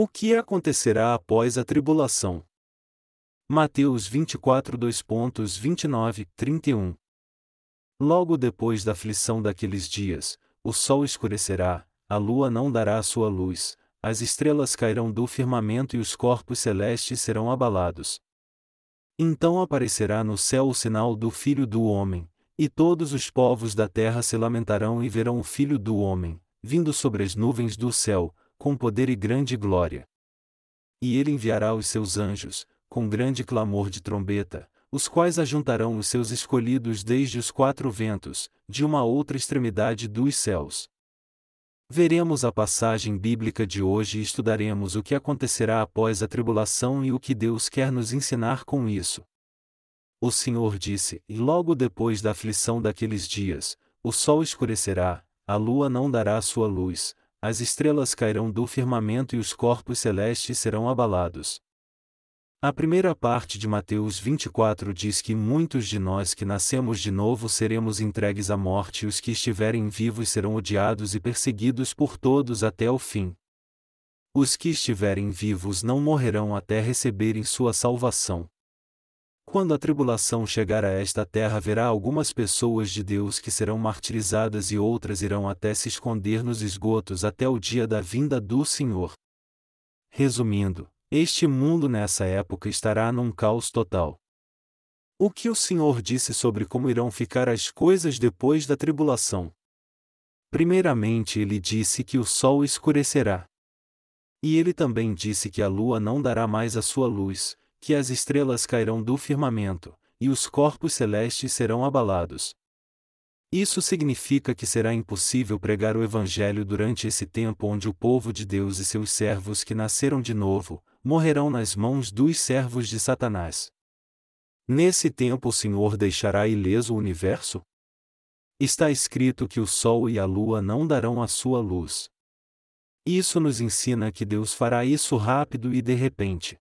O que acontecerá após a tribulação? Mateus 24 2.29, 31 Logo depois da aflição daqueles dias, o sol escurecerá, a lua não dará sua luz, as estrelas cairão do firmamento e os corpos celestes serão abalados. Então aparecerá no céu o sinal do Filho do Homem, e todos os povos da terra se lamentarão e verão o Filho do Homem, vindo sobre as nuvens do céu, com poder e grande glória. E ele enviará os seus anjos, com grande clamor de trombeta, os quais ajuntarão os seus escolhidos desde os quatro ventos, de uma outra extremidade dos céus. Veremos a passagem bíblica de hoje e estudaremos o que acontecerá após a tribulação e o que Deus quer nos ensinar com isso. O Senhor disse: E logo depois da aflição daqueles dias, o sol escurecerá, a lua não dará sua luz, as estrelas cairão do firmamento e os corpos celestes serão abalados. A primeira parte de Mateus 24 diz que muitos de nós que nascemos de novo seremos entregues à morte e os que estiverem vivos serão odiados e perseguidos por todos até o fim. Os que estiverem vivos não morrerão até receberem sua salvação. Quando a tribulação chegar a esta terra, haverá algumas pessoas de Deus que serão martirizadas e outras irão até se esconder nos esgotos até o dia da vinda do Senhor. Resumindo, este mundo nessa época estará num caos total. O que o Senhor disse sobre como irão ficar as coisas depois da tribulação? Primeiramente, ele disse que o sol escurecerá. E ele também disse que a lua não dará mais a sua luz, que as estrelas cairão do firmamento, e os corpos celestes serão abalados. Isso significa que será impossível pregar o Evangelho durante esse tempo onde o povo de Deus e seus servos que nasceram de novo, morrerão nas mãos dos servos de Satanás. Nesse tempo o Senhor deixará ileso o universo? Está escrito que o sol e a lua não darão a sua luz. Isso nos ensina que Deus fará isso rápido e de repente.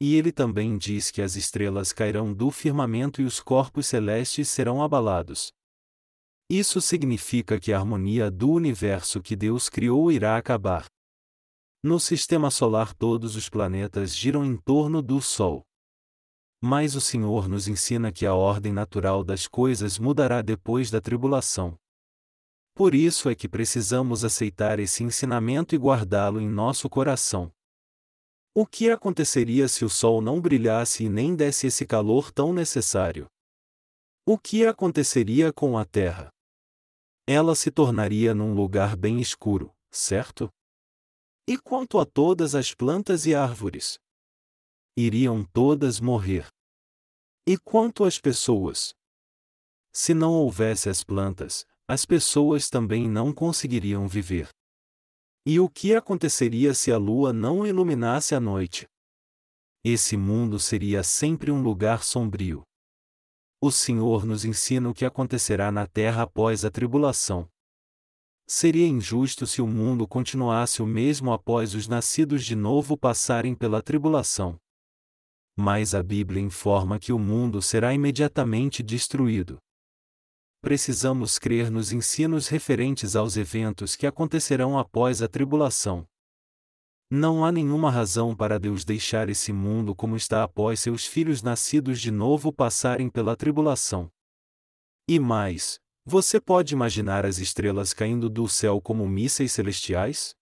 E ele também diz que as estrelas cairão do firmamento e os corpos celestes serão abalados. Isso significa que a harmonia do universo que Deus criou irá acabar. No sistema solar, todos os planetas giram em torno do Sol. Mas o Senhor nos ensina que a ordem natural das coisas mudará depois da tribulação. Por isso é que precisamos aceitar esse ensinamento e guardá-lo em nosso coração. O que aconteceria se o Sol não brilhasse e nem desse esse calor tão necessário? O que aconteceria com a Terra? Ela se tornaria num lugar bem escuro, certo? E quanto a todas as plantas e árvores? Iriam todas morrer. E quanto às pessoas? Se não houvesse as plantas, as pessoas também não conseguiriam viver. E o que aconteceria se a lua não iluminasse a noite? Esse mundo seria sempre um lugar sombrio. O Senhor nos ensina o que acontecerá na terra após a tribulação. Seria injusto se o mundo continuasse o mesmo após os nascidos de novo passarem pela tribulação. Mas a Bíblia informa que o mundo será imediatamente destruído. Precisamos crer nos ensinos referentes aos eventos que acontecerão após a tribulação. Não há nenhuma razão para Deus deixar esse mundo como está após seus filhos nascidos de novo passarem pela tribulação. E mais, você pode imaginar as estrelas caindo do céu como mísseis celestiais?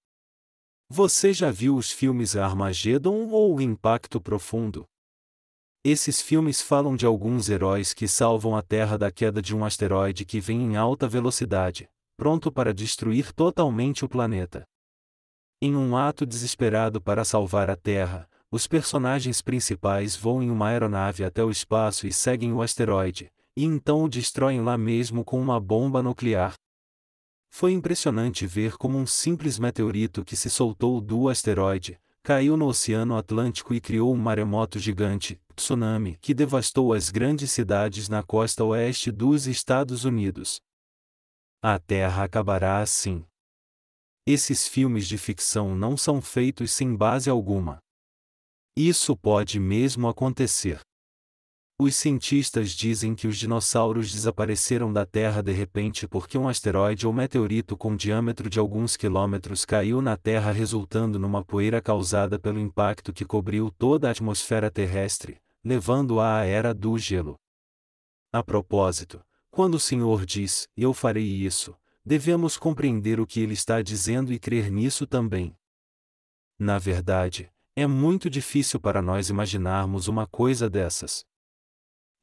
Você já viu os filmes Armageddon ou O Impacto Profundo? Esses filmes falam de alguns heróis que salvam a Terra da queda de um asteroide que vem em alta velocidade, pronto para destruir totalmente o planeta. Em um ato desesperado para salvar a Terra, os personagens principais voam em uma aeronave até o espaço e seguem o asteroide, e então o destroem lá mesmo com uma bomba nuclear. Foi impressionante ver como um simples meteorito que se soltou do asteroide, caiu no Oceano Atlântico e criou um maremoto gigante, tsunami, que devastou as grandes cidades na costa oeste dos Estados Unidos. A Terra acabará assim. Esses filmes de ficção não são feitos sem base alguma. Isso pode mesmo acontecer. Os cientistas dizem que os dinossauros desapareceram da Terra de repente porque um asteroide ou meteorito com diâmetro de alguns quilômetros caiu na Terra, resultando numa poeira causada pelo impacto que cobriu toda a atmosfera terrestre, levando-a à era do gelo. A propósito, quando o Senhor diz: Eu farei isso, devemos compreender o que ele está dizendo e crer nisso também. Na verdade, é muito difícil para nós imaginarmos uma coisa dessas.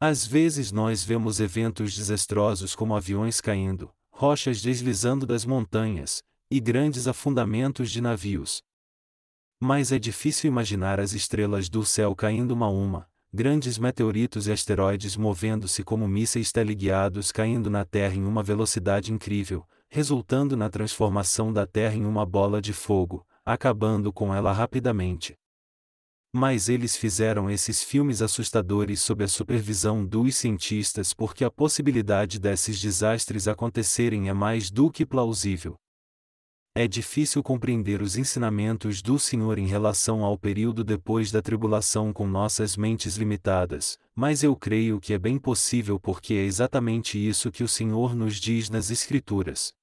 Às vezes nós vemos eventos desastrosos como aviões caindo, rochas deslizando das montanhas, e grandes afundamentos de navios. Mas é difícil imaginar as estrelas do céu caindo uma a uma, grandes meteoritos e asteroides movendo-se como mísseis teleguiados caindo na Terra em uma velocidade incrível, resultando na transformação da Terra em uma bola de fogo, acabando com ela rapidamente. Mas eles fizeram esses filmes assustadores sob a supervisão dos cientistas porque a possibilidade desses desastres acontecerem é mais do que plausível. É difícil compreender os ensinamentos do Senhor em relação ao período depois da tribulação com nossas mentes limitadas, mas eu creio que é bem possível porque é exatamente isso que o Senhor nos diz nas Escrituras.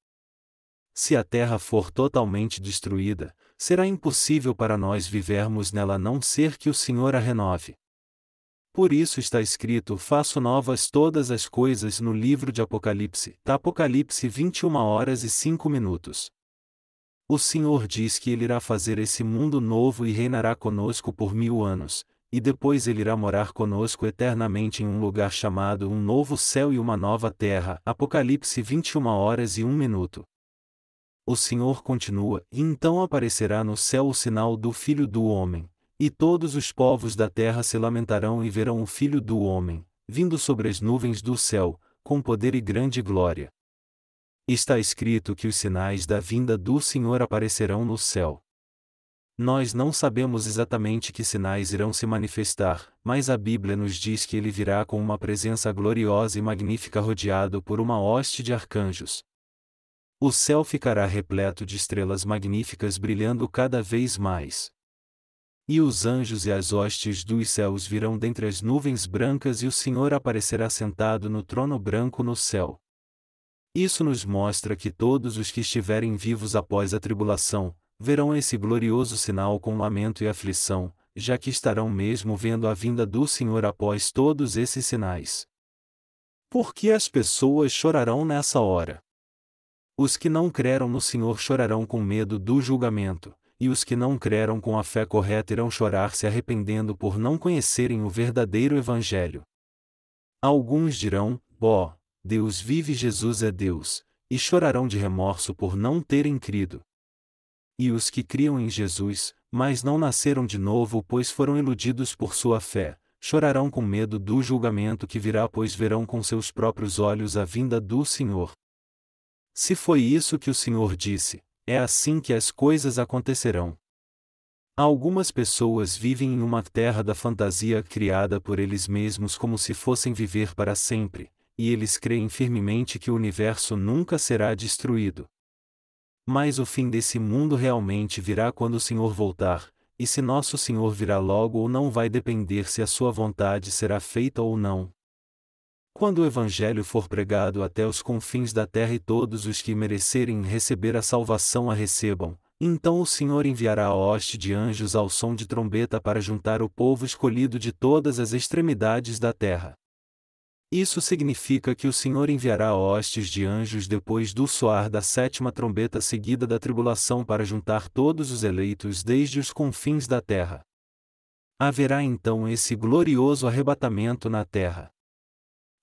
Se a terra for totalmente destruída, será impossível para nós vivermos nela a não ser que o Senhor a renove. Por isso está escrito: Faço novas todas as coisas no livro de Apocalipse. Apocalipse 21 horas e 5 minutos. O Senhor diz que Ele irá fazer esse mundo novo e reinará conosco por mil anos, e depois Ele irá morar conosco eternamente em um lugar chamado um novo céu e uma nova terra. Apocalipse 21 horas e 1 minuto o Senhor continua: E então aparecerá no céu o sinal do Filho do Homem, e todos os povos da terra se lamentarão e verão o Filho do Homem, vindo sobre as nuvens do céu, com poder e grande glória. Está escrito que os sinais da vinda do Senhor aparecerão no céu. Nós não sabemos exatamente que sinais irão se manifestar, mas a Bíblia nos diz que ele virá com uma presença gloriosa e magnífica rodeado por uma hoste de arcanjos, o céu ficará repleto de estrelas magníficas brilhando cada vez mais. E os anjos e as hostes dos céus virão dentre as nuvens brancas e o Senhor aparecerá sentado no trono branco no céu. Isso nos mostra que todos os que estiverem vivos após a tribulação, verão esse glorioso sinal com lamento e aflição, já que estarão mesmo vendo a vinda do Senhor após todos esses sinais. Por que as pessoas chorarão nessa hora? Os que não creram no Senhor chorarão com medo do julgamento, e os que não creram com a fé correta irão chorar se arrependendo por não conhecerem o verdadeiro Evangelho. Alguns dirão: Ó, oh, Deus vive, Jesus é Deus, e chorarão de remorso por não terem crido. E os que criam em Jesus, mas não nasceram de novo pois foram iludidos por sua fé, chorarão com medo do julgamento que virá pois verão com seus próprios olhos a vinda do Senhor. Se foi isso que o Senhor disse, é assim que as coisas acontecerão. Algumas pessoas vivem em uma terra da fantasia criada por eles mesmos como se fossem viver para sempre, e eles creem firmemente que o universo nunca será destruído. Mas o fim desse mundo realmente virá quando o Senhor voltar, e se nosso Senhor virá logo ou não vai depender se a sua vontade será feita ou não. Quando o Evangelho for pregado até os confins da terra e todos os que merecerem receber a salvação a recebam, então o Senhor enviará a hoste de anjos ao som de trombeta para juntar o povo escolhido de todas as extremidades da terra. Isso significa que o Senhor enviará hostes de anjos depois do soar da sétima trombeta seguida da tribulação para juntar todos os eleitos desde os confins da terra. Haverá então esse glorioso arrebatamento na terra.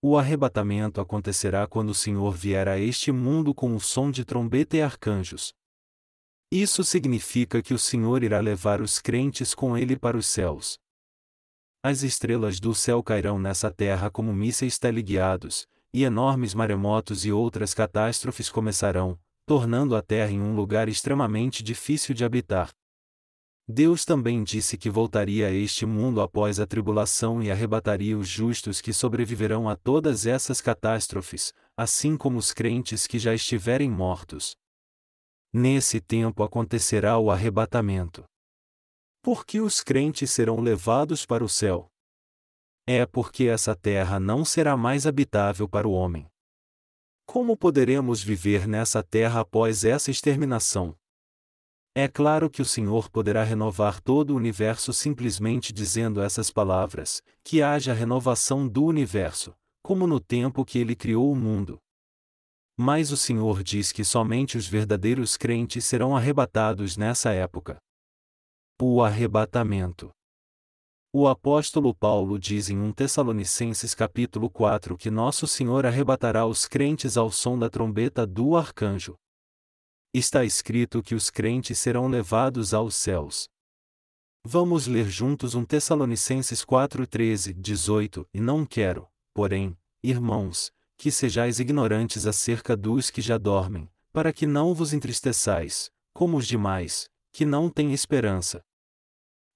O arrebatamento acontecerá quando o Senhor vier a este mundo com o som de trombeta e arcanjos. Isso significa que o Senhor irá levar os crentes com ele para os céus. As estrelas do céu cairão nessa terra como mísseis teleguiados, e enormes maremotos e outras catástrofes começarão, tornando a terra em um lugar extremamente difícil de habitar. Deus também disse que voltaria a este mundo após a tribulação e arrebataria os justos que sobreviverão a todas essas catástrofes, assim como os crentes que já estiverem mortos. Nesse tempo acontecerá o arrebatamento. Porque os crentes serão levados para o céu. É porque essa terra não será mais habitável para o homem. Como poderemos viver nessa terra após essa exterminação? É claro que o Senhor poderá renovar todo o universo simplesmente dizendo essas palavras: que haja renovação do universo, como no tempo que ele criou o mundo. Mas o Senhor diz que somente os verdadeiros crentes serão arrebatados nessa época. O arrebatamento. O apóstolo Paulo diz em 1 Tessalonicenses capítulo 4 que nosso Senhor arrebatará os crentes ao som da trombeta do arcanjo. Está escrito que os crentes serão levados aos céus. Vamos ler juntos 1 Tessalonicenses 4, 13, 18, e não quero, porém, irmãos, que sejais ignorantes acerca dos que já dormem, para que não vos entristeçais, como os demais, que não têm esperança.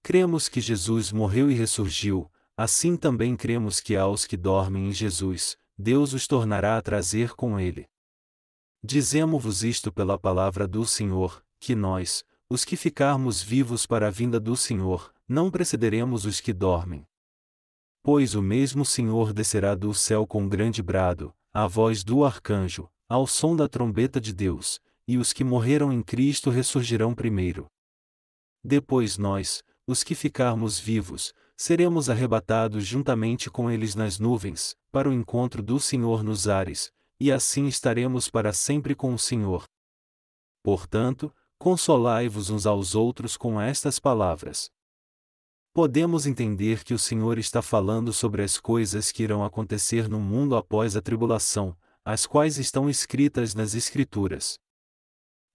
Cremos que Jesus morreu e ressurgiu, assim também cremos que aos que dormem em Jesus, Deus os tornará a trazer com ele. Dizemos-vos isto pela palavra do Senhor, que nós, os que ficarmos vivos para a vinda do Senhor, não precederemos os que dormem. Pois o mesmo Senhor descerá do céu com grande brado, a voz do arcanjo, ao som da trombeta de Deus, e os que morreram em Cristo ressurgirão primeiro. Depois nós, os que ficarmos vivos, seremos arrebatados juntamente com eles nas nuvens, para o encontro do Senhor nos ares, e assim estaremos para sempre com o Senhor. Portanto, consolai-vos uns aos outros com estas palavras podemos entender que o Senhor está falando sobre as coisas que irão acontecer no mundo após a tribulação, as quais estão escritas nas Escrituras.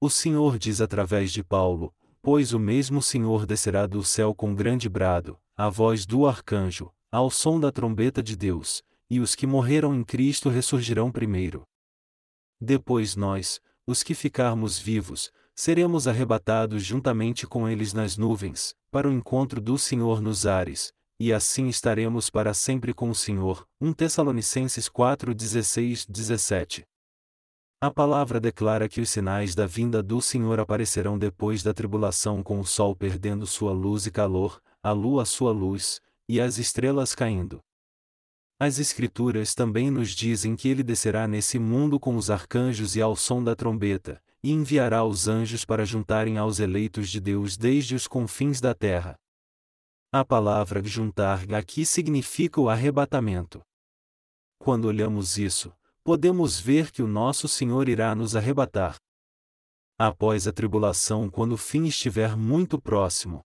O Senhor diz através de Paulo: Pois o mesmo Senhor descerá do céu com grande brado, a voz do arcanjo, ao som da trombeta de Deus, e os que morreram em Cristo ressurgirão primeiro. Depois nós, os que ficarmos vivos, seremos arrebatados juntamente com eles nas nuvens, para o encontro do Senhor nos ares, e assim estaremos para sempre com o Senhor. 1 Tessalonicenses 4, 16, 17. A palavra declara que os sinais da vinda do Senhor aparecerão depois da tribulação com o sol perdendo sua luz e calor, a lua sua luz, e as estrelas caindo. As Escrituras também nos dizem que ele descerá nesse mundo com os arcanjos e ao som da trombeta, e enviará os anjos para juntarem aos eleitos de Deus desde os confins da terra. A palavra juntar aqui significa o arrebatamento. Quando olhamos isso, podemos ver que o nosso Senhor irá nos arrebatar. Após a tribulação, quando o fim estiver muito próximo,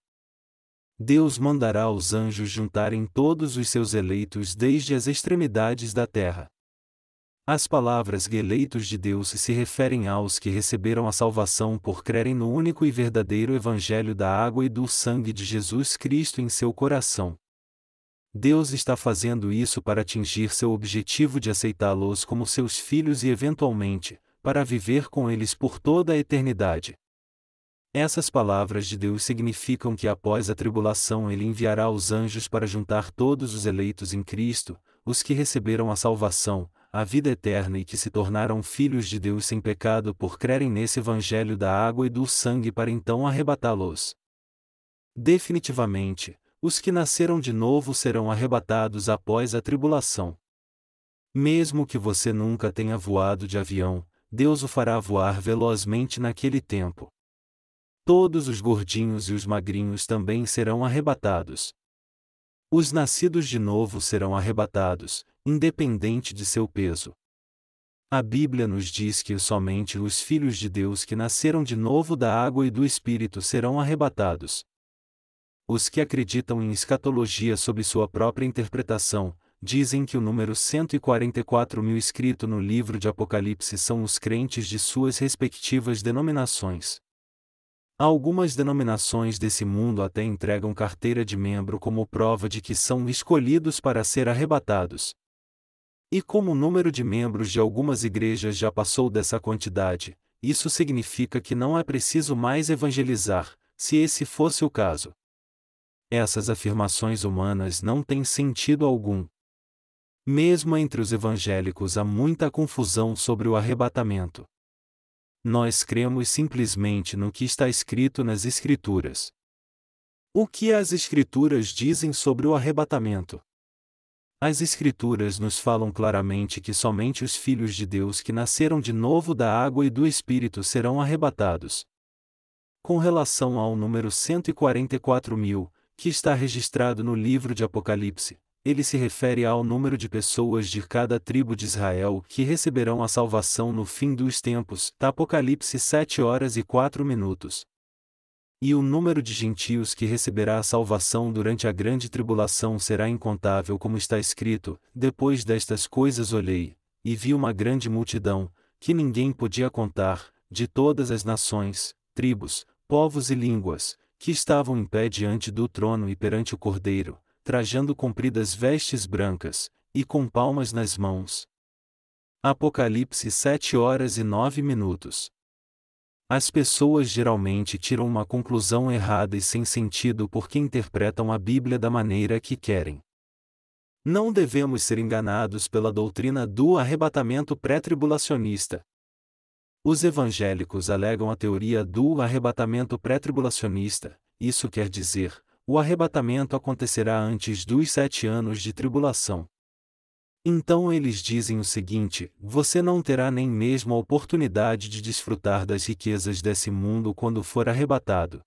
Deus mandará os anjos juntarem todos os seus eleitos desde as extremidades da terra. As palavras eleitos de Deus se referem aos que receberam a salvação por crerem no único e verdadeiro Evangelho da água e do sangue de Jesus Cristo em seu coração. Deus está fazendo isso para atingir seu objetivo de aceitá-los como seus filhos e, eventualmente, para viver com eles por toda a eternidade. Essas palavras de Deus significam que após a tribulação ele enviará os anjos para juntar todos os eleitos em Cristo, os que receberam a salvação, a vida eterna e que se tornaram filhos de Deus sem pecado por crerem nesse Evangelho da água e do sangue para então arrebatá-los. Definitivamente, os que nasceram de novo serão arrebatados após a tribulação. Mesmo que você nunca tenha voado de avião, Deus o fará voar velozmente naquele tempo. Todos os gordinhos e os magrinhos também serão arrebatados. Os nascidos de novo serão arrebatados, independente de seu peso. A Bíblia nos diz que somente os filhos de Deus que nasceram de novo da água e do Espírito serão arrebatados. Os que acreditam em escatologia sob sua própria interpretação, dizem que o número 144 mil escrito no livro de Apocalipse são os crentes de suas respectivas denominações. Algumas denominações desse mundo até entregam carteira de membro como prova de que são escolhidos para ser arrebatados. E como o número de membros de algumas igrejas já passou dessa quantidade, isso significa que não é preciso mais evangelizar, se esse fosse o caso. Essas afirmações humanas não têm sentido algum. Mesmo entre os evangélicos há muita confusão sobre o arrebatamento. Nós cremos simplesmente no que está escrito nas Escrituras. O que as Escrituras dizem sobre o arrebatamento? As Escrituras nos falam claramente que somente os filhos de Deus que nasceram de novo da água e do Espírito serão arrebatados. Com relação ao número 144 mil, que está registrado no livro de Apocalipse, ele se refere ao número de pessoas de cada tribo de Israel que receberão a salvação no fim dos tempos. Apocalipse 7 horas e 4 minutos. E o número de gentios que receberá a salvação durante a grande tribulação será incontável, como está escrito: Depois destas coisas olhei, e vi uma grande multidão, que ninguém podia contar, de todas as nações, tribos, povos e línguas, que estavam em pé diante do trono e perante o Cordeiro, trajando compridas vestes brancas, e com palmas nas mãos. Apocalipse 7 horas e 9 minutos. As pessoas geralmente tiram uma conclusão errada e sem sentido porque interpretam a Bíblia da maneira que querem. Não devemos ser enganados pela doutrina do arrebatamento pré-tribulacionista. Os evangélicos alegam a teoria do arrebatamento pré-tribulacionista, isso quer dizer, o arrebatamento acontecerá antes dos sete anos de tribulação. Então eles dizem o seguinte: você não terá nem mesmo a oportunidade de desfrutar das riquezas desse mundo quando for arrebatado.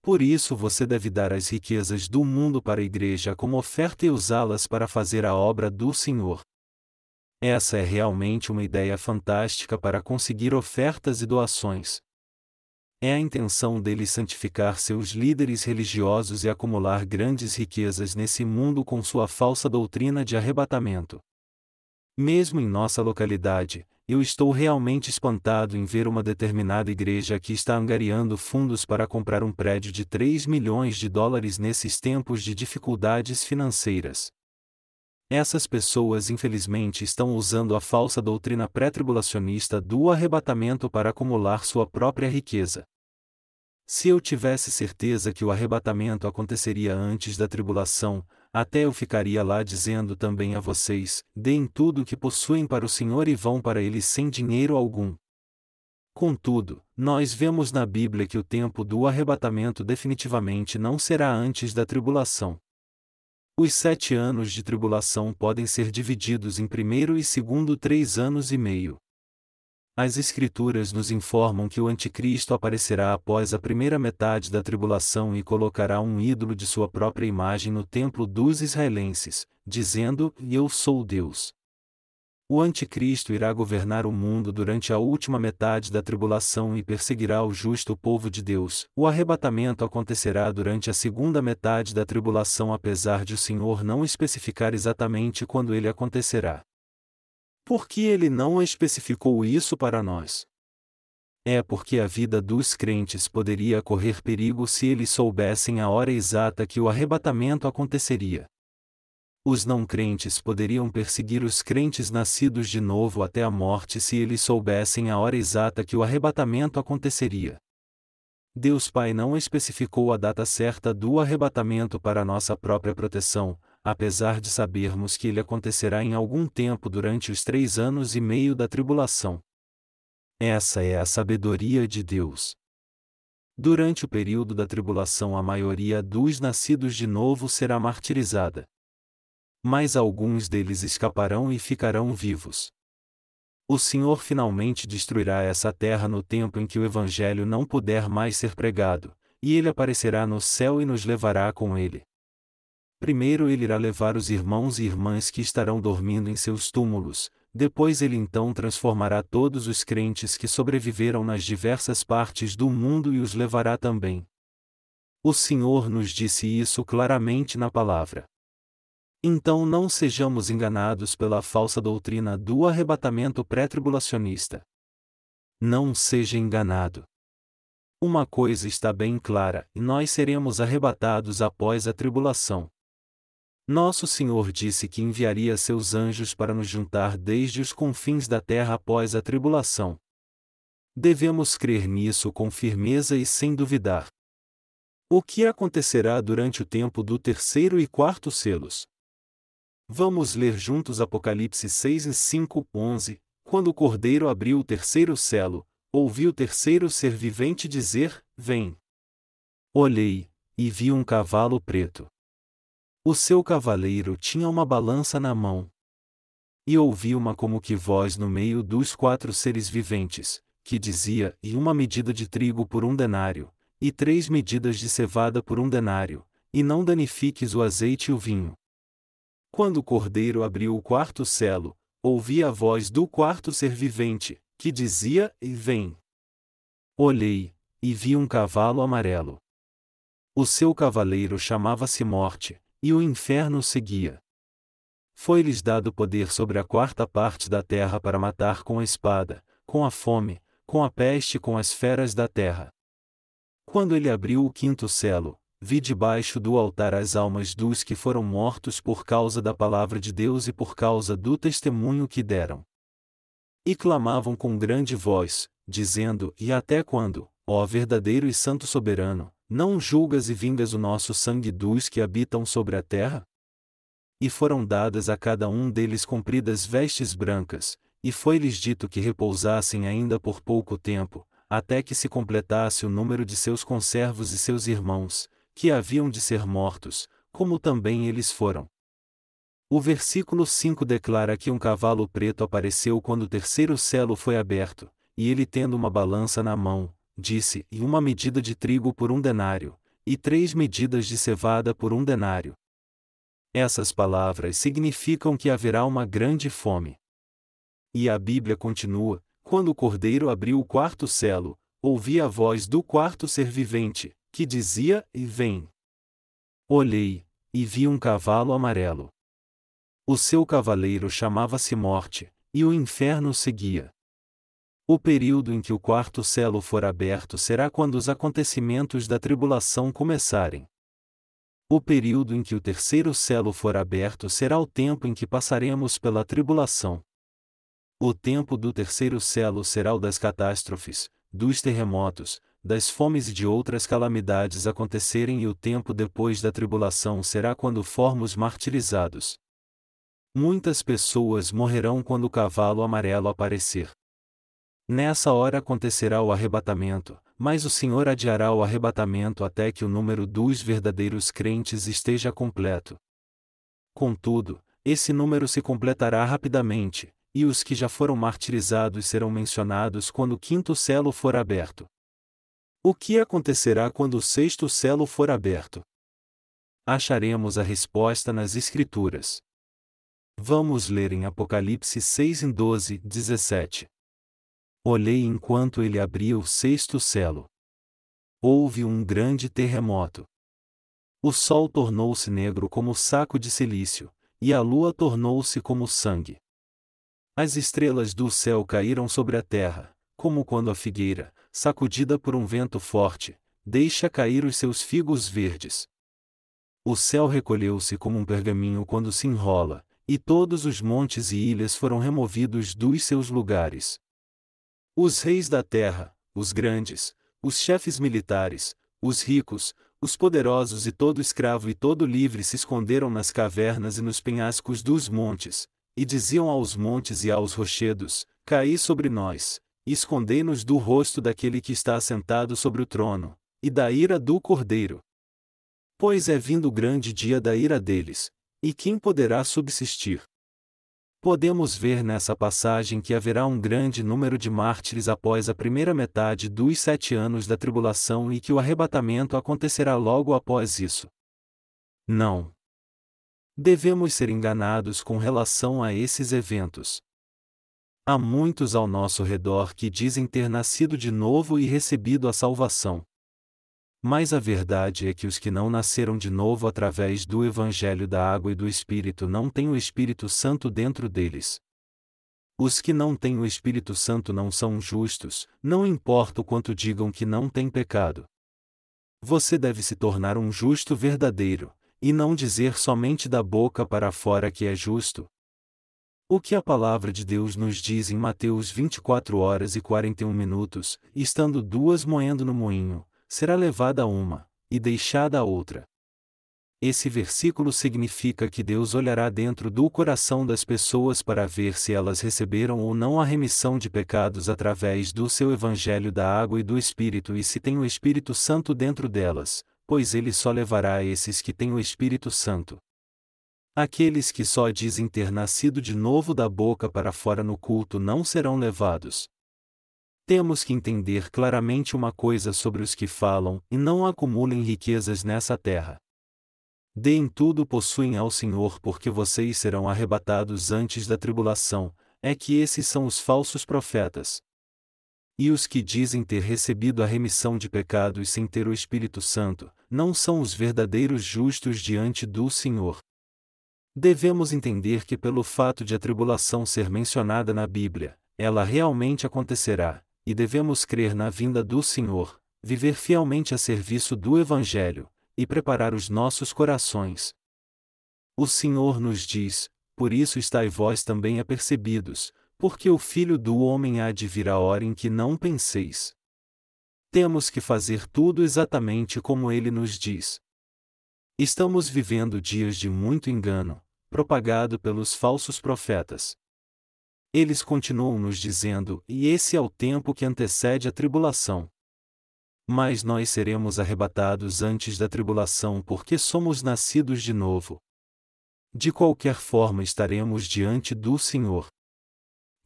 Por isso você deve dar as riquezas do mundo para a igreja como oferta e usá-las para fazer a obra do Senhor. Essa é realmente uma ideia fantástica para conseguir ofertas e doações. É a intenção deles santificar seus líderes religiosos e acumular grandes riquezas nesse mundo com sua falsa doutrina de arrebatamento. Mesmo em nossa localidade, eu estou realmente espantado em ver uma determinada igreja que está angariando fundos para comprar um prédio de 3 milhões de dólares nesses tempos de dificuldades financeiras. Essas pessoas infelizmente estão usando a falsa doutrina pré-tribulacionista do arrebatamento para acumular sua própria riqueza. Se eu tivesse certeza que o arrebatamento aconteceria antes da tribulação, até eu ficaria lá dizendo também a vocês: deem tudo o que possuem para o Senhor e vão para ele sem dinheiro algum. Contudo, nós vemos na Bíblia que o tempo do arrebatamento definitivamente não será antes da tribulação. Os sete anos de tribulação podem ser divididos em primeiro e segundo três anos e meio. As Escrituras nos informam que o Anticristo aparecerá após a primeira metade da tribulação e colocará um ídolo de sua própria imagem no templo dos israelenses, dizendo: Eu sou Deus. O Anticristo irá governar o mundo durante a última metade da tribulação e perseguirá o justo povo de Deus. O arrebatamento acontecerá durante a segunda metade da tribulação, apesar de o Senhor não especificar exatamente quando ele acontecerá. Por que ele não especificou isso para nós? É porque a vida dos crentes poderia correr perigo se eles soubessem a hora exata que o arrebatamento aconteceria. Os não crentes poderiam perseguir os crentes nascidos de novo até a morte se eles soubessem a hora exata que o arrebatamento aconteceria. Deus Pai não especificou a data certa do arrebatamento para nossa própria proteção, apesar de sabermos que ele acontecerá em algum tempo durante os três anos e meio da tribulação. Essa é a sabedoria de Deus. Durante o período da tribulação, a maioria dos nascidos de novo será martirizada mas alguns deles escaparão e ficarão vivos. O Senhor finalmente destruirá essa terra no tempo em que o Evangelho não puder mais ser pregado, e ele aparecerá no céu e nos levará com ele. Primeiro ele irá levar os irmãos e irmãs que estarão dormindo em seus túmulos, depois ele então transformará todos os crentes que sobreviveram nas diversas partes do mundo e os levará também. O Senhor nos disse isso claramente na palavra. Então não sejamos enganados pela falsa doutrina do arrebatamento pré-tribulacionista. Não seja enganado. Uma coisa está bem clara: nós seremos arrebatados após a tribulação. Nosso Senhor disse que enviaria seus anjos para nos juntar desde os confins da terra após a tribulação. Devemos crer nisso com firmeza e sem duvidar. O que acontecerá durante o tempo do terceiro e quarto selos? Vamos ler juntos Apocalipse 6 e 5, 11. Quando o cordeiro abriu o terceiro selo, ouvi o terceiro ser vivente dizer: Vem. Olhei, e vi um cavalo preto. O seu cavaleiro tinha uma balança na mão. E ouvi uma como que voz no meio dos quatro seres viventes, que dizia: E uma medida de trigo por um denário, e três medidas de cevada por um denário, e não danifiques o azeite e o vinho. Quando o cordeiro abriu o quarto selo, ouvi a voz do quarto ser vivente, que dizia: E vem. Olhei, e vi um cavalo amarelo. O seu cavaleiro chamava-se Morte, e o inferno seguia. Foi-lhes dado poder sobre a quarta parte da terra para matar com a espada, com a fome, com a peste e com as feras da terra. Quando ele abriu o quinto selo, vi debaixo do altar as almas dos que foram mortos por causa da palavra de Deus e por causa do testemunho que deram. E clamavam com grande voz, dizendo: E até quando, ó verdadeiro e santo soberano, não julgas e vingas o nosso sangue dos que habitam sobre a terra? E foram dadas a cada um deles compridas vestes brancas, e foi-lhes dito que repousassem ainda por pouco tempo, até que se completasse o número de seus conservos e seus irmãos, que haviam de ser mortos, como também eles foram. O versículo 5 declara que um cavalo preto apareceu quando o terceiro selo foi aberto, e ele tendo uma balança na mão, disse: E uma medida de trigo por um denário, e três medidas de cevada por um denário. Essas palavras significam que haverá uma grande fome. E a Bíblia continua: quando o cordeiro abriu o quarto selo, ouvi a voz do quarto ser vivente, que dizia: E vem. Olhei, e vi um cavalo amarelo. O seu cavaleiro chamava-se Morte, e o inferno seguia. O período em que o quarto selo for aberto será quando os acontecimentos da tribulação começarem. O período em que o terceiro selo for aberto será o tempo em que passaremos pela tribulação. O tempo do terceiro selo será o das catástrofes, dos terremotos, das fomes e de outras calamidades acontecerem, e o tempo depois da tribulação será quando formos martirizados. Muitas pessoas morrerão quando o cavalo amarelo aparecer. Nessa hora acontecerá o arrebatamento, mas o Senhor adiará o arrebatamento até que o número dos verdadeiros crentes esteja completo. Contudo, esse número se completará rapidamente, e os que já foram martirizados serão mencionados quando o quinto selo for aberto. O que acontecerá quando o sexto selo for aberto? Acharemos a resposta nas Escrituras. Vamos ler em Apocalipse 6 em 12, 17. Olhei enquanto ele abria o sexto selo. Houve um grande terremoto. O sol tornou-se negro como saco de silício, e a lua tornou-se como sangue. As estrelas do céu caíram sobre a terra, como quando a figueira, sacudida por um vento forte, deixa cair os seus figos verdes. O céu recolheu-se como um pergaminho quando se enrola, e todos os montes e ilhas foram removidos dos seus lugares. Os reis da terra, os grandes, os chefes militares, os ricos, os poderosos e todo escravo e todo livre se esconderam nas cavernas e nos penhascos dos montes, e diziam aos montes e aos rochedos: Caí sobre nós, e escondei-nos do rosto daquele que está assentado sobre o trono, e da ira do cordeiro. Pois é vindo o grande dia da ira deles, e quem poderá subsistir? Podemos ver nessa passagem que haverá um grande número de mártires após a primeira metade dos sete anos da tribulação e que o arrebatamento acontecerá logo após isso. Não. Devemos ser enganados com relação a esses eventos. Há muitos ao nosso redor que dizem ter nascido de novo e recebido a salvação. Mas a verdade é que os que não nasceram de novo através do Evangelho da Água e do Espírito não têm o Espírito Santo dentro deles. Os que não têm o Espírito Santo não são justos, não importa o quanto digam que não têm pecado. Você deve se tornar um justo verdadeiro, e não dizer somente da boca para fora que é justo. O que a palavra de Deus nos diz em Mateus 24 horas e 41 minutos, estando duas moendo no moinho, será levada uma, e deixada a outra. Esse versículo significa que Deus olhará dentro do coração das pessoas para ver se elas receberam ou não a remissão de pecados através do seu Evangelho da água e do Espírito e se tem o Espírito Santo dentro delas, pois ele só levará a esses que têm o Espírito Santo, Aqueles que só dizem ter nascido de novo da boca para fora no culto não serão levados. Temos que entender claramente uma coisa sobre os que falam e não acumulem riquezas nessa terra. Deem tudo possuem ao Senhor porque vocês serão arrebatados antes da tribulação, é que esses são os falsos profetas. E os que dizem ter recebido a remissão de pecados sem ter o Espírito Santo, não são os verdadeiros justos diante do Senhor. Devemos entender que, pelo fato de a tribulação ser mencionada na Bíblia, ela realmente acontecerá, e devemos crer na vinda do Senhor, viver fielmente a serviço do Evangelho, e preparar os nossos corações. O Senhor nos diz: Por isso estai vós também apercebidos, porque o Filho do Homem há de vir a hora em que não penseis. Temos que fazer tudo exatamente como ele nos diz. Estamos vivendo dias de muito engano, propagado pelos falsos profetas. Eles continuam nos dizendo: e esse é o tempo que antecede a tribulação. Mas nós seremos arrebatados antes da tribulação porque somos nascidos de novo. De qualquer forma estaremos diante do Senhor.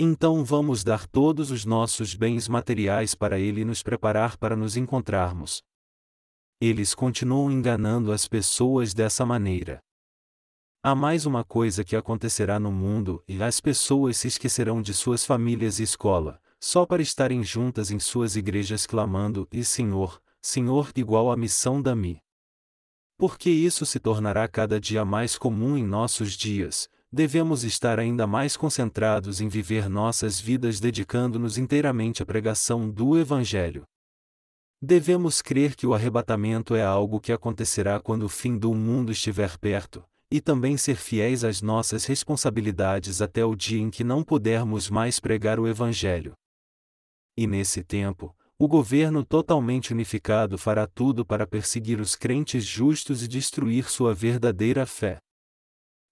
Então vamos dar todos os nossos bens materiais para Ele nos preparar para nos encontrarmos. Eles continuam enganando as pessoas dessa maneira. Há mais uma coisa que acontecerá no mundo e as pessoas se esquecerão de suas famílias e escola, só para estarem juntas em suas igrejas clamando: E Senhor, Senhor, igual à missão da Mi. Porque isso se tornará cada dia mais comum em nossos dias, devemos estar ainda mais concentrados em viver nossas vidas dedicando-nos inteiramente à pregação do Evangelho. Devemos crer que o arrebatamento é algo que acontecerá quando o fim do mundo estiver perto, e também ser fiéis às nossas responsabilidades até o dia em que não pudermos mais pregar o Evangelho. E nesse tempo, o governo totalmente unificado fará tudo para perseguir os crentes justos e destruir sua verdadeira fé.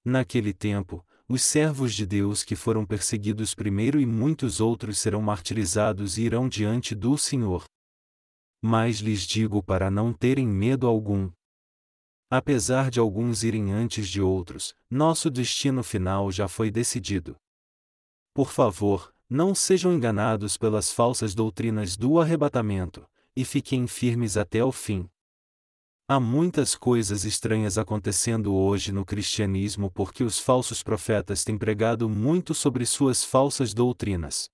Naquele tempo, os servos de Deus que foram perseguidos primeiro e muitos outros serão martirizados e irão diante do Senhor. Mas lhes digo para não terem medo algum. Apesar de alguns irem antes de outros, nosso destino final já foi decidido. Por favor, não sejam enganados pelas falsas doutrinas do arrebatamento, e fiquem firmes até o fim. Há muitas coisas estranhas acontecendo hoje no cristianismo porque os falsos profetas têm pregado muito sobre suas falsas doutrinas.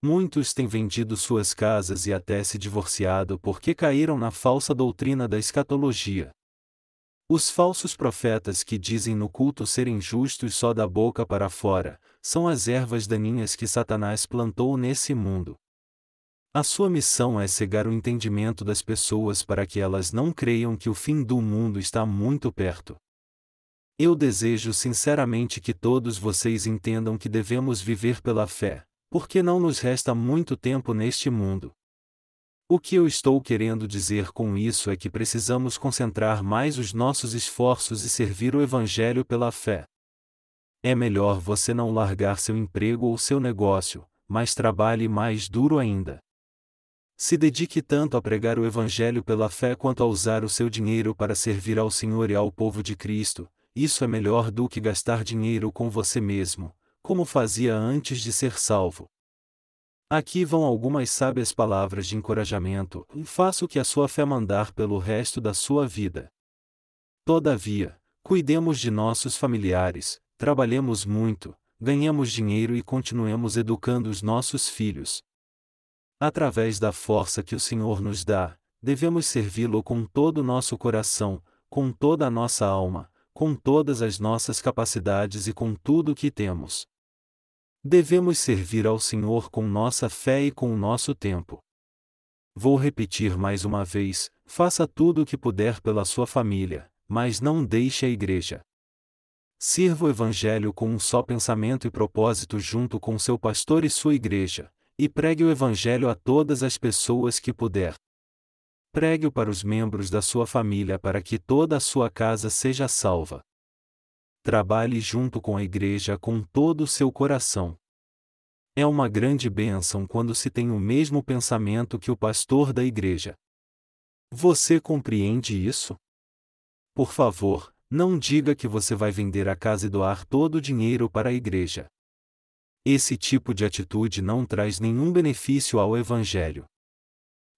Muitos têm vendido suas casas e até se divorciado porque caíram na falsa doutrina da escatologia. Os falsos profetas que dizem no culto serem justos só da boca para fora, são as ervas daninhas que Satanás plantou nesse mundo. A sua missão é cegar o entendimento das pessoas para que elas não creiam que o fim do mundo está muito perto. Eu desejo sinceramente que todos vocês entendam que devemos viver pela fé, porque não nos resta muito tempo neste mundo. O que eu estou querendo dizer com isso é que precisamos concentrar mais os nossos esforços e servir o Evangelho pela fé. É melhor você não largar seu emprego ou seu negócio, mas trabalhe mais duro ainda. Se dedique tanto a pregar o Evangelho pela fé quanto a usar o seu dinheiro para servir ao Senhor e ao povo de Cristo, isso é melhor do que gastar dinheiro com você mesmo, como fazia antes de ser salvo. Aqui vão algumas sábias palavras de encorajamento, e faça o que a sua fé mandar pelo resto da sua vida. Todavia, cuidemos de nossos familiares, trabalhemos muito, ganhemos dinheiro e continuemos educando os nossos filhos, Através da força que o Senhor nos dá, devemos servi-lo com todo o nosso coração, com toda a nossa alma, com todas as nossas capacidades e com tudo o que temos. Devemos servir ao Senhor com nossa fé e com o nosso tempo. Vou repetir mais uma vez: faça tudo o que puder pela sua família, mas não deixe a igreja. Sirva o Evangelho com um só pensamento e propósito junto com seu pastor e sua igreja, e pregue o Evangelho a todas as pessoas que puder. Pregue-o para os membros da sua família para que toda a sua casa seja salva. Trabalhe junto com a igreja com todo o seu coração. É uma grande bênção quando se tem o mesmo pensamento que o pastor da igreja. Você compreende isso? Por favor, não diga que você vai vender a casa e doar todo o dinheiro para a igreja. Esse tipo de atitude não traz nenhum benefício ao Evangelho.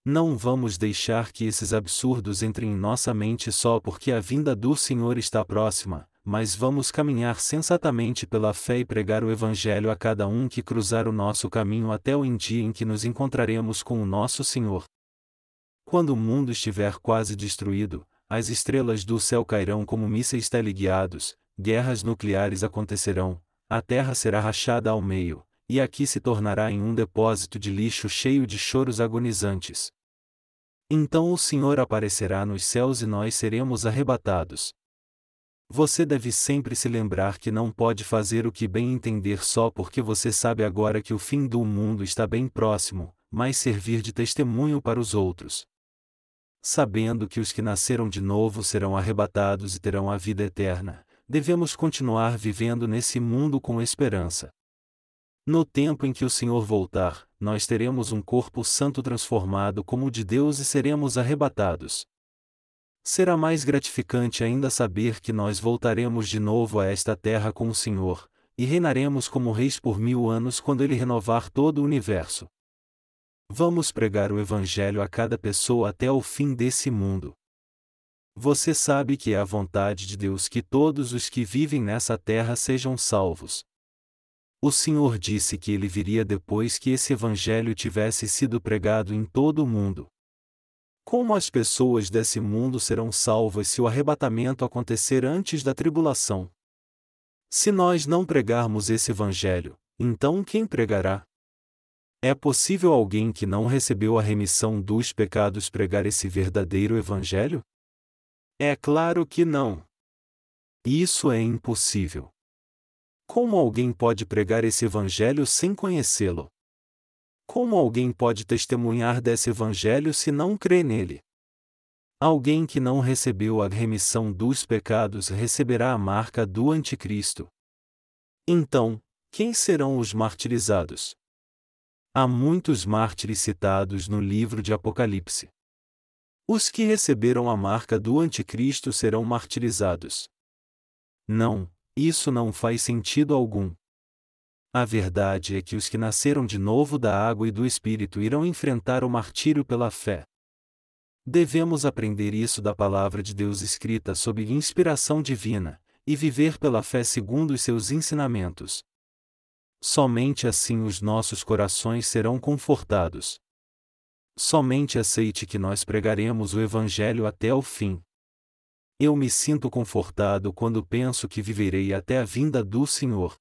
Não vamos deixar que esses absurdos entrem em nossa mente só porque a vinda do Senhor está próxima, mas vamos caminhar sensatamente pela fé e pregar o Evangelho a cada um que cruzar o nosso caminho até o dia em que nos encontraremos com o nosso Senhor. Quando o mundo estiver quase destruído, as estrelas do céu cairão como mísseis teleguiados, guerras nucleares acontecerão, a terra será rachada ao meio, e aqui se tornará em um depósito de lixo cheio de choros agonizantes. Então o Senhor aparecerá nos céus e nós seremos arrebatados. Você deve sempre se lembrar que não pode fazer o que bem entender só porque você sabe agora que o fim do mundo está bem próximo, mas servir de testemunho para os outros. Sabendo que os que nasceram de novo serão arrebatados e terão a vida eterna, devemos continuar vivendo nesse mundo com esperança. No tempo em que o Senhor voltar, nós teremos um corpo santo transformado como o de Deus e seremos arrebatados. Será mais gratificante ainda saber que nós voltaremos de novo a esta terra com o Senhor, e reinaremos como reis por mil anos quando Ele renovar todo o universo. Vamos pregar o Evangelho a cada pessoa até o fim desse mundo. Você sabe que é a vontade de Deus que todos os que vivem nessa terra sejam salvos. O Senhor disse que ele viria depois que esse evangelho tivesse sido pregado em todo o mundo. Como as pessoas desse mundo serão salvas se o arrebatamento acontecer antes da tribulação? Se nós não pregarmos esse evangelho, então quem pregará? É possível alguém que não recebeu a remissão dos pecados pregar esse verdadeiro evangelho? É claro que não. Isso é impossível. Como alguém pode pregar esse evangelho sem conhecê-lo? Como alguém pode testemunhar desse evangelho se não crê nele? Alguém que não recebeu a remissão dos pecados receberá a marca do Anticristo. Então, quem serão os martirizados? Há muitos mártires citados no livro de Apocalipse. Os que receberam a marca do Anticristo serão martirizados. Não, isso não faz sentido algum. A verdade é que os que nasceram de novo da água e do Espírito irão enfrentar o martírio pela fé. Devemos aprender isso da palavra de Deus escrita sob inspiração divina, e viver pela fé segundo os seus ensinamentos. Somente assim os nossos corações serão confortados. Somente aceite que nós pregaremos o Evangelho até o fim. Eu me sinto confortado quando penso que viverei até a vinda do Senhor.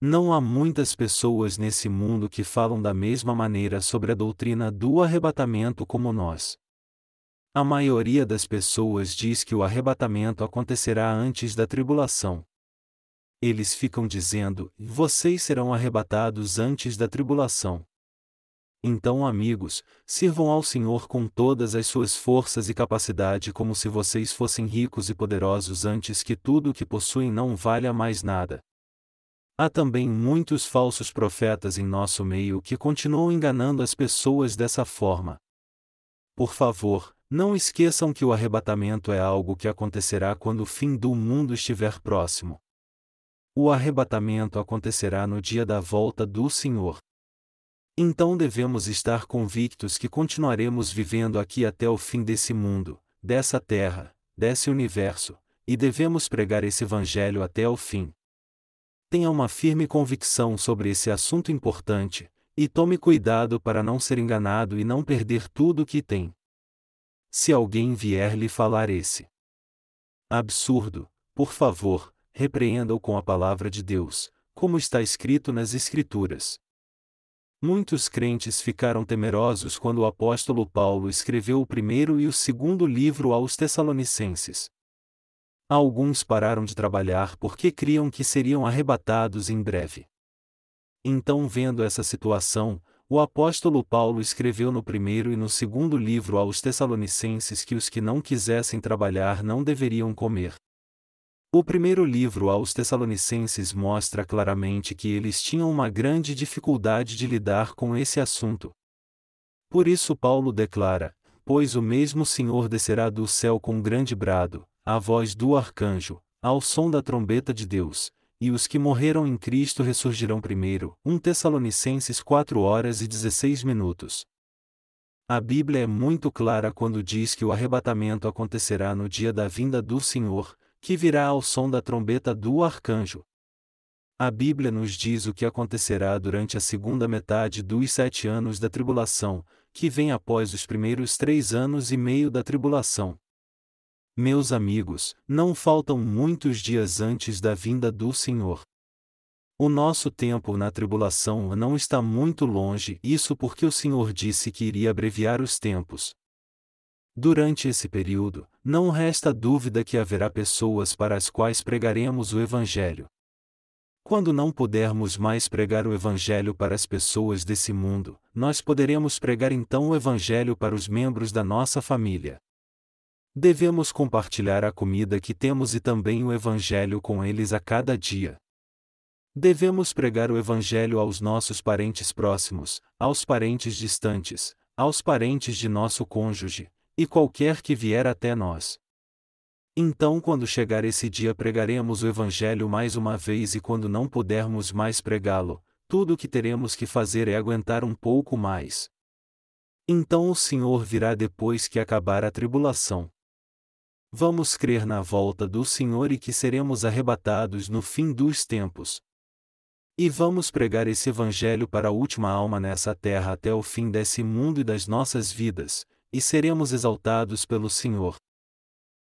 Não há muitas pessoas nesse mundo que falam da mesma maneira sobre a doutrina do arrebatamento como nós. A maioria das pessoas diz que o arrebatamento acontecerá antes da tribulação. Eles ficam dizendo: vocês serão arrebatados antes da tribulação. Então, amigos, sirvam ao Senhor com todas as suas forças e capacidade como se vocês fossem ricos e poderosos antes que tudo o que possuem não valha mais nada. Há também muitos falsos profetas em nosso meio que continuam enganando as pessoas dessa forma. Por favor, não esqueçam que o arrebatamento é algo que acontecerá quando o fim do mundo estiver próximo. O arrebatamento acontecerá no dia da volta do Senhor. Então devemos estar convictos que continuaremos vivendo aqui até o fim desse mundo, dessa terra, desse universo, e devemos pregar esse Evangelho até o fim. Tenha uma firme convicção sobre esse assunto importante, e tome cuidado para não ser enganado e não perder tudo o que tem. Se alguém vier lhe falar esse absurdo, por favor, repreenda-o com a palavra de Deus, como está escrito nas Escrituras. Muitos crentes ficaram temerosos quando o apóstolo Paulo escreveu o primeiro e o segundo livro aos Tessalonicenses. Alguns pararam de trabalhar porque criam que seriam arrebatados em breve. Então, vendo essa situação, o apóstolo Paulo escreveu no primeiro e no segundo livro aos Tessalonicenses que os que não quisessem trabalhar não deveriam comer. O primeiro livro aos Tessalonicenses mostra claramente que eles tinham uma grande dificuldade de lidar com esse assunto. Por isso, Paulo declara: Pois o mesmo Senhor descerá do céu com grande brado, a voz do arcanjo, ao som da trombeta de Deus, e os que morreram em Cristo ressurgirão primeiro. 1 Tessalonicenses 4 horas e 16 minutos. A Bíblia é muito clara quando diz que o arrebatamento acontecerá no dia da vinda do Senhor, que virá ao som da trombeta do arcanjo. A Bíblia nos diz o que acontecerá durante a segunda metade dos sete anos da tribulação, que vem após os primeiros três anos e meio da tribulação. Meus amigos, não faltam muitos dias antes da vinda do Senhor. O nosso tempo na tribulação não está muito longe, isso porque o Senhor disse que iria abreviar os tempos. Durante esse período, não resta dúvida que haverá pessoas para as quais pregaremos o Evangelho. Quando não pudermos mais pregar o Evangelho para as pessoas desse mundo, nós poderemos pregar então o Evangelho para os membros da nossa família. Devemos compartilhar a comida que temos e também o Evangelho com eles a cada dia. Devemos pregar o Evangelho aos nossos parentes próximos, aos parentes distantes, aos parentes de nosso cônjuge, e qualquer que vier até nós. Então, quando chegar esse dia, pregaremos o Evangelho mais uma vez, e quando não pudermos mais pregá-lo, tudo o que teremos que fazer é aguentar um pouco mais. Então o Senhor virá depois que acabar a tribulação. Vamos crer na volta do Senhor e que seremos arrebatados no fim dos tempos. E vamos pregar esse Evangelho para a última alma nessa terra até o fim desse mundo e das nossas vidas, e seremos exaltados pelo Senhor.